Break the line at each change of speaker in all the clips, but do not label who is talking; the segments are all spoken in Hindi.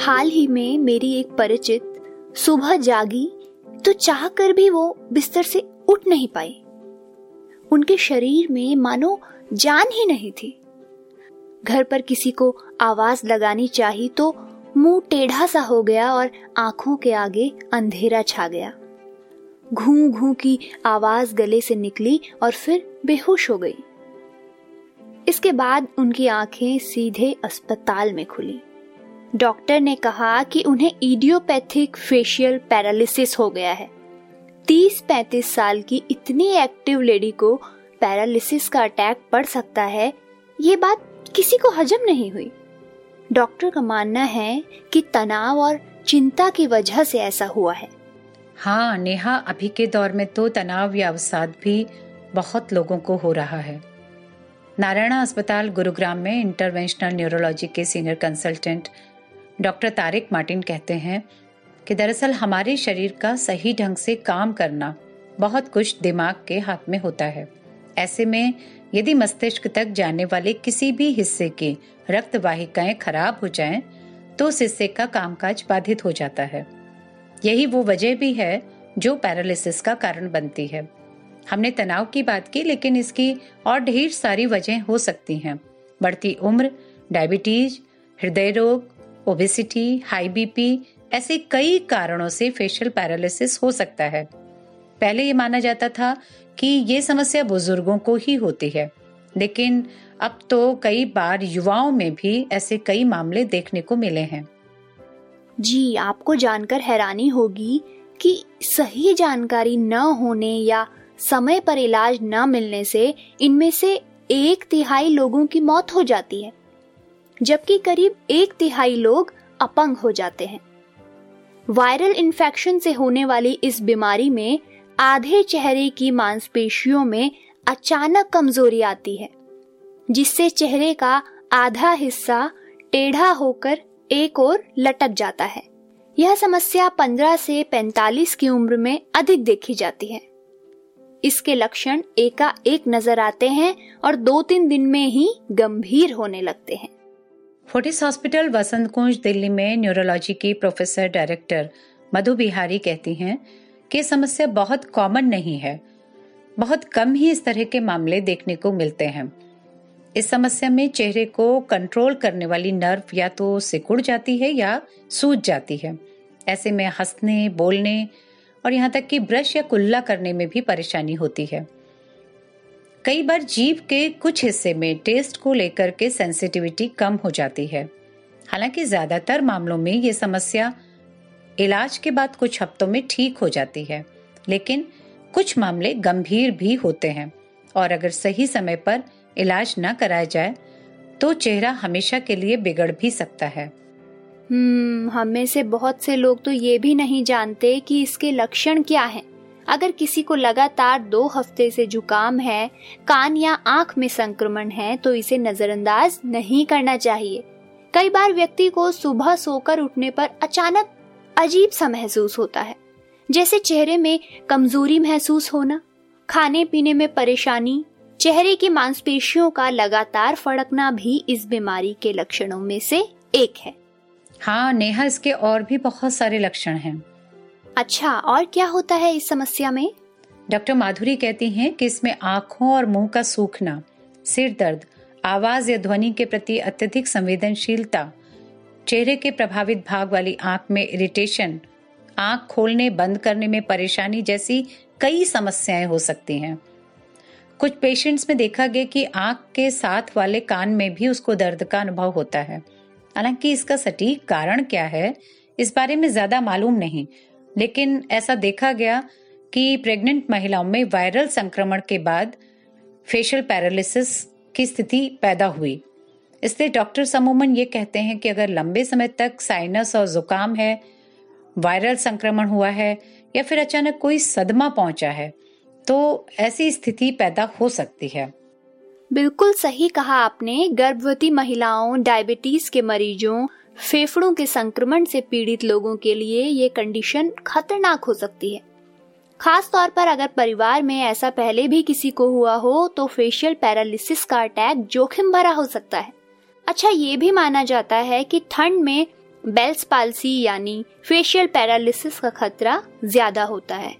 हाल ही में मेरी एक परिचित सुबह जागी तो चाहकर भी वो बिस्तर से उठ नहीं पाई। उनके शरीर में मानो जान ही नहीं थी। घर पर किसी को आवाज़ लगानी चाहिए तो मुँह टेढ़ा सा हो गया और आँखों के आगे अंधेरा छा गया। घू घू की आवाज़ गले से निकली और फिर बेहोश हो गई। इसके बाद उनकी आँखें सीधे अस्पताल में खुली। डॉक्टर ने कहा कि उन्हें इडियोपैथिक फेशियल पैरालिसिस हो गया है। 30-35 साल की इतनी एक्टिव लेडी को पैरालिसिस का अटैक पड़ सकता है, ये बात किसी को हजम नहीं हुई। डॉक्टर का मानना है कि तनाव और चिंता की वजह से ऐसा हुआ है।
हाँ नेहा, अभी के दौर में तो तनाव या अवसाद भी बहुत लोगों को हो रहा है। नारायणा अस्पताल गुरुग्राम में इंटरवेंशनल न्यूरोलॉजी के senior consultant doctor Tariq Martin कहते हैं कि दरअसल हमारे शरीर का सही ढंग से काम करना बहुत कुछ दिमाग के हाथ में होता है। ऐसे में यदि मस्तिष्क तक जाने वाले किसी भी हिस्से की रक्त वाहिकाएँ खराब हो जाएँ, तो उस हिस्से का कामकाज बाधित हो जाता है। यही वो वजह भी है जो पैरालिसिस का कारण बनती है। हमने तनाव की बात की लेकिन इसकी और ढेर सारी वजह हो सकती हैं। बढ़ती उम्र डायबिटीज़ हृदय रोग ओबेसिटी हाई बीपी ऐसे कई कारणों से फेशियल पैरालिसिस हो सकता है। पहले ये माना जाता था कि ये समस्या बुज़ुर्गों को ही होती है, लेकिन अब तो कई बार युवाओं में भी ऐसे कई मामले देखने को मिले हैं।
जी, आपको जानकर हैरानी होगी कि सही जानकारी न होने या समय पर इलाज न मिलने से इनमें से एक तिहाई लोगों की मौत हो जाती है। जबकि करीब एक तिहाई लोग अपंग हो जाते हैं। वायरल इन्फेक्शन से होने वाली इस बीमारी में आधे चेहरे की मांसपेशियों में अचानक कमज़ोरी आती है, जिससे चेहरे का आधा हिस्सा टेढ़ा होकर एक ओर लटक जाता है। यह समस्या 15 से 45 की उम्र में अधिक देखी जाती है। इसके लक्षण एकाएक नज़र आते हैं और दो तीन दिन में ही गंभीर होने लगते हैं।
फोर्टिस हॉस्पिटल वसंत कुंज दिल्ली में न्यूरोलॉजी की प्रोफेसर डायरेक्टर मधु बिहारी कहती हैं कि समस्या बहुत कॉमन नहीं है। बहुत कम ही इस तरह के मामले देखने को मिलते हैं। इस समस्या में चेहरे को कंट्रोल करने वाली नर्व या तो सिकुड़ जाती है या सूज जाती है। ऐसे में हंसने, बोलने और यहाँ तक कि ब्रश या कुल्ला करने में भी परेशानी होती है। कई बार जीव के कुछ हिस्से में टेस्ट को लेकर के सेंसिटिविटी कम हो जाती है हालाँकि ज़्यादातर मामलों में ये समस्या इलाज के बाद कुछ हफ्तों में ठीक हो जाती है, लेकिन कुछ मामले गंभीर भी होते हैं और अगर सही समय पर इलाज न कराया जाए तो चेहरा हमेशा के लिए बिगड़ भी सकता है
हम्म हम में से बहुत से लोग तो ये भी नहीं जानते कि इसके लक्षण क्या हैं। अगर किसी को लगातार दो हफ़्ते से जुकाम है, कान या आँख में संक्रमण है तो इसे नजरअंदाज नहीं करना चाहिए। कई बार व्यक्ति को सुबह सोकर उठने पर अचानक अजीब सा महसूस होता है, जैसे चेहरे में कमज़ोरी महसूस होना, खाने पीने में परेशानी, चेहरे की मांसपेशियों का लगातार फड़कना भी इस बीमारी के लक्षणों में से एक है।
हाँ नेहा, इसके और भी बहुत सारे लक्षण हैं।
अच्छा और क्या होता है इस समस्या में?
डॉक्टर माधुरी कहती हैं कि इसमें आँखों और मुँह का सूखना, सिर दर्द, आवाज़ या ध्वनि के प्रति अत्यधिक संवेदनशीलता, चेहरे के प्रभावित भाग वाली आँख में इरिटेशन आँख खोलने, बंद करने में परेशानी जैसी कई समस्याएँ हो सकती हैं। कुछ पेशेंट्स में देखा गया कि आँख के साथ वाले कान में भी उसको दर्द का अनुभव होता है। हालाँकि इसका सटीक कारण क्या है, इस बारे में ज़्यादा मालूम नहीं लेकिन ऐसा देखा गया कि प्रेग्नेंट महिलाओं में वायरल संक्रमण के बाद फेशियल पैरालिसिस की स्थिति पैदा हुई। इसलिए डॉक्टर समूमन ये कहते हैं कि अगर लंबे समय तक साइनस और जुकाम है, वायरल संक्रमण हुआ है, या फिर अचानक कोई सदमा पहुँचा है तो ऐसी स्थिति पैदा हो सकती है।
बिल्कुल सही कहा आपने। गर्भवती महिलाओं डायबिटीज़ के मरीजों फेफड़ों के संक्रमण से पीड़ित लोगों के लिए ये कंडीशन खतरनाक हो सकती है। खास तौर पर अगर परिवार में ऐसा पहले भी किसी को हुआ हो तो फेशियल पैरालिसिस का अटैक जोखिम भरा हो सकता है। अच्छा ये भी माना जाता है कि ठंड में बेल्स पालसी यानी फेशियल पैरालिसिस का खतरा ज़्यादा होता है।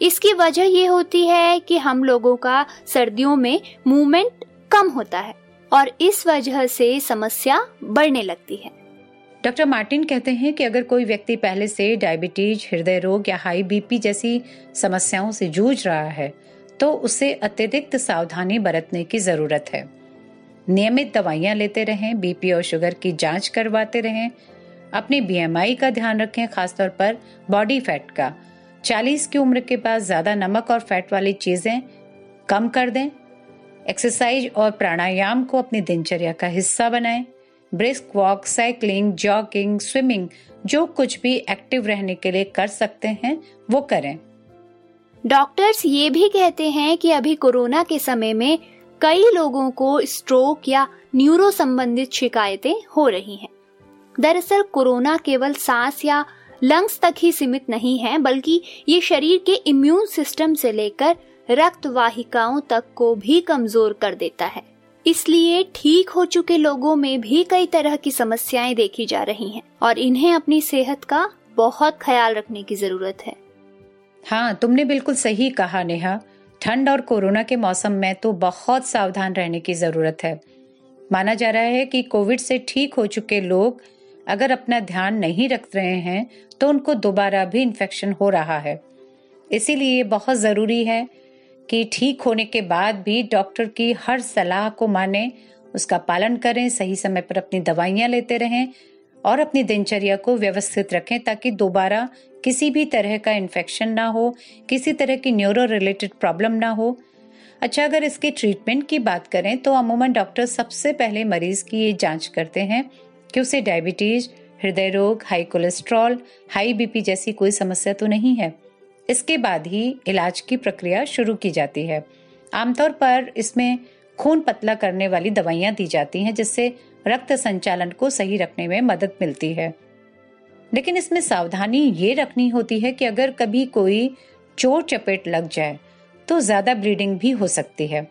इसकी वजह ये होती है कि हम लोगों का सर्दियों में मूवमेंट कम होता है और इस वजह से समस्या बढ़ने लगती है।
डॉक्टर मार्टिन कहते हैं कि अगर कोई व्यक्ति पहले से डायबिटीज़, हृदय रोग या हाई बीपी जैसी समस्याओं से जूझ रहा है तो उसे अत्यधिक सावधानी बरतने की ज़रूरत है। नियमित दवाइयाँ लेते रहें, बीपी और शुगर की जाँच करवाते रहें। अपने बीएमआई का ध्यान रखें, खासतौर पर बॉडी फैट का। 40 की उम्र के बाद ज़्यादा नमक और फैट वाली चीज़ें कम कर दें। एक्सरसाइज और प्राणायाम को अपनी दिनचर्या का हिस्सा बनाएँ। Brisk walk, cycling, jogging, swimming, जो कुछ भी एक्टिव रहने के लिए कर सकते हैं, वो करें
डॉक्टर्स ये भी कहते हैं कि अभी कोरोना के समय में कई लोगों को स्ट्रोक या न्यूरो संबंधित शिकायतें हो रही हैं। दरअसल कोरोना केवल सांस या लंग्स तक ही सीमित नहीं है, बल्कि ये शरीर के इम्यून सिस्टम से लेकर रक्त वाहिकाओं तक को भी कमज़ोर कर देता है इसलिए ठीक हो चुके लोगों में भी कई तरह की समस्याएँ देखी जा रही हैं और इन्हें अपनी सेहत का बहुत ख्याल रखने की ज़रूरत है।
हाँ तुमने बिल्कुल सही कहा नेहा। ठंड और कोरोना के मौसम में तो बहुत सावधान रहने की ज़रूरत है। माना जा रहा है कि कोविड से ठीक हो चुके लोग अगर अपना ध्यान नहीं रख रहे हैं तो उनको दोबारा भी इन्फेक्शन हो रहा है। इसीलिए बहुत ज़रूरी है कि ठीक होने के बाद भी डॉक्टर की हर सलाह को माने, उसका पालन करें, सही समय पर अपनी दवाइयाँ लेते रहें और अपनी दिनचर्या को व्यवस्थित रखें ताकि दोबारा किसी भी तरह का इन्फेक्शन ना हो, किसी तरह की न्यूरो रिलेटेड प्रॉब्लम ना हो। अच्छा अगर इसके ट्रीटमेंट की बात करें तो अमूमन डॉक्टर सबसे पहले मरीज़ की ये जाँच करते हैं कि उसे डायबिटीज़ हृदय रोग हाई कोलेस्ट्रॉल हाई बीपी जैसी कोई समस्या तो नहीं है। इसके बाद ही इलाज की प्रक्रिया शुरू की जाती है। आमतौर पर इसमें खून पतला करने वाली दवाइयाँ दी जाती हैं, जिससे रक्त संचालन को सही रखने में मदद मिलती है। लेकिन इसमें सावधानी ये रखनी होती है कि अगर कभी कोई चोट चपेट लग जाए तो ज़्यादा ब्लीडिंग भी हो सकती है।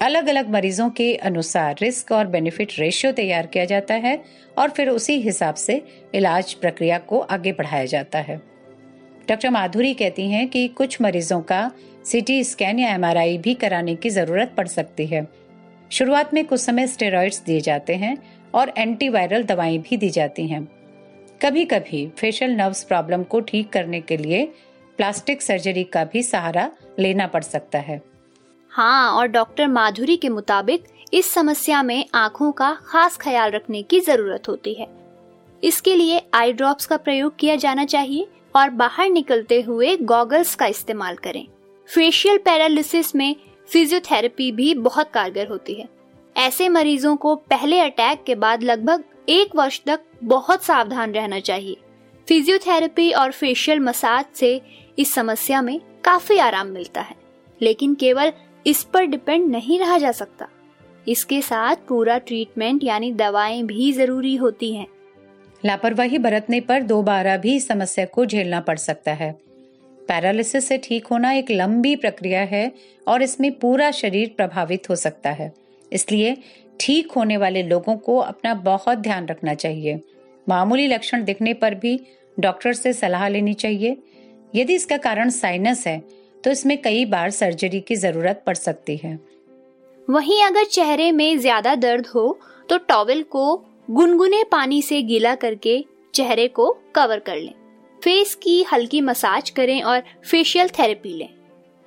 अलग अलग मरीजों के अनुसार रिस्क और बेनिफिट रेशियो तैयार किया जाता है और फिर उसी हिसाब से इलाज प्रक्रिया को आगे बढ़ाया जाता है। डॉक्टर माधुरी कहती हैं कि कुछ मरीजों का सीटी स्कैन या एमआरआई भी कराने की ज़रूरत पड़ सकती है। शुरुआत में कुछ समय स्टेरॉइड्स दिए जाते हैं और एंटीवायरल दवाएँ भी दी जाती हैं। कभी कभी फेशियल नर्व्स प्रॉब्लम को ठीक करने के लिए प्लास्टिक सर्जरी का भी सहारा लेना पड़ सकता है।
हाँ और डॉक्टर माधुरी के मुताबिक इस समस्या में आँखों का खास ख्याल रखने की ज़रूरत होती है। इसके लिए आई ड्रॉप्स का प्रयोग किया जाना चाहिए और बाहर निकलते हुए गॉगल्स का इस्तेमाल करें। फेशियल पैरालिसिस में फिजियोथेरेपी भी बहुत कारगर होती है। ऐसे मरीजों को पहले अटैक के बाद लगभग एक वर्ष तक बहुत सावधान रहना चाहिए। फिजियोथेरेपी और फेशियल मसाज से इस समस्या में काफ़ी आराम मिलता है। लेकिन केवल इस पर डिपेंड नहीं रहा जा सकता। इसके साथ पूरा ट्रीटमेंट यानी दवाएँ भी ज़रूरी होती हैं।
लापरवाही बरतने पर दोबारा भी समस्या को झेलना पड़ सकता है। पैरालिसिस से ठीक होना एक लंबी प्रक्रिया है और इसमें पूरा शरीर प्रभावित हो सकता है। इसलिए ठीक होने वाले लोगों को अपना बहुत ध्यान रखना चाहिए। मामूली लक्षण दिखने पर भी डॉक्टर से सलाह लेनी चाहिए। यदि इसका कारण साइनस है तो इसमें कई बार सर्जरी की ज़रूरत पड़ सकती है।
वहीं अगर चेहरे में ज़्यादा दर्द हो तो टॉवेल को गुनगुने पानी से गीला करके चेहरे को कवर कर लें। फेस की हल्की मसाज करें और फेशियल थेरेपी लें।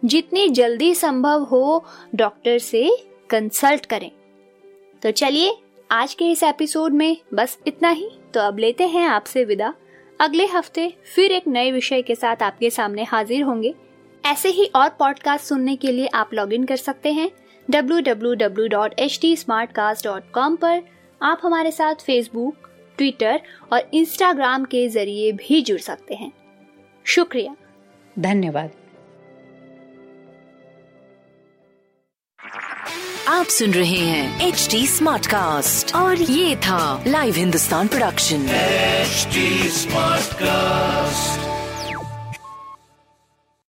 जितनी जल्दी संभव हो डॉक्टर से कंसल्ट करें। तो चलिए, आज के इस एपिसोड में बस इतना ही। तो अब लेते हैं आपसे विदा। अगले हफ़्ते फिर एक नए विषय के साथ आपके सामने हाजिर होंगे। ऐसे ही और पॉडकास्ट सुनने के लिए आप लॉग इन कर सकते हैं। www.htsmartcast.com पर आप हमारे साथ फेसबुक ट्विटर और इंस्टाग्राम के ज़रिए भी जुड़ सकते हैं। शुक्रिया।
धन्यवाद।
आप सुन रहे हैं एच डी स्मार्ट कास्ट और ये था live Hindustan production
smart Smartcast.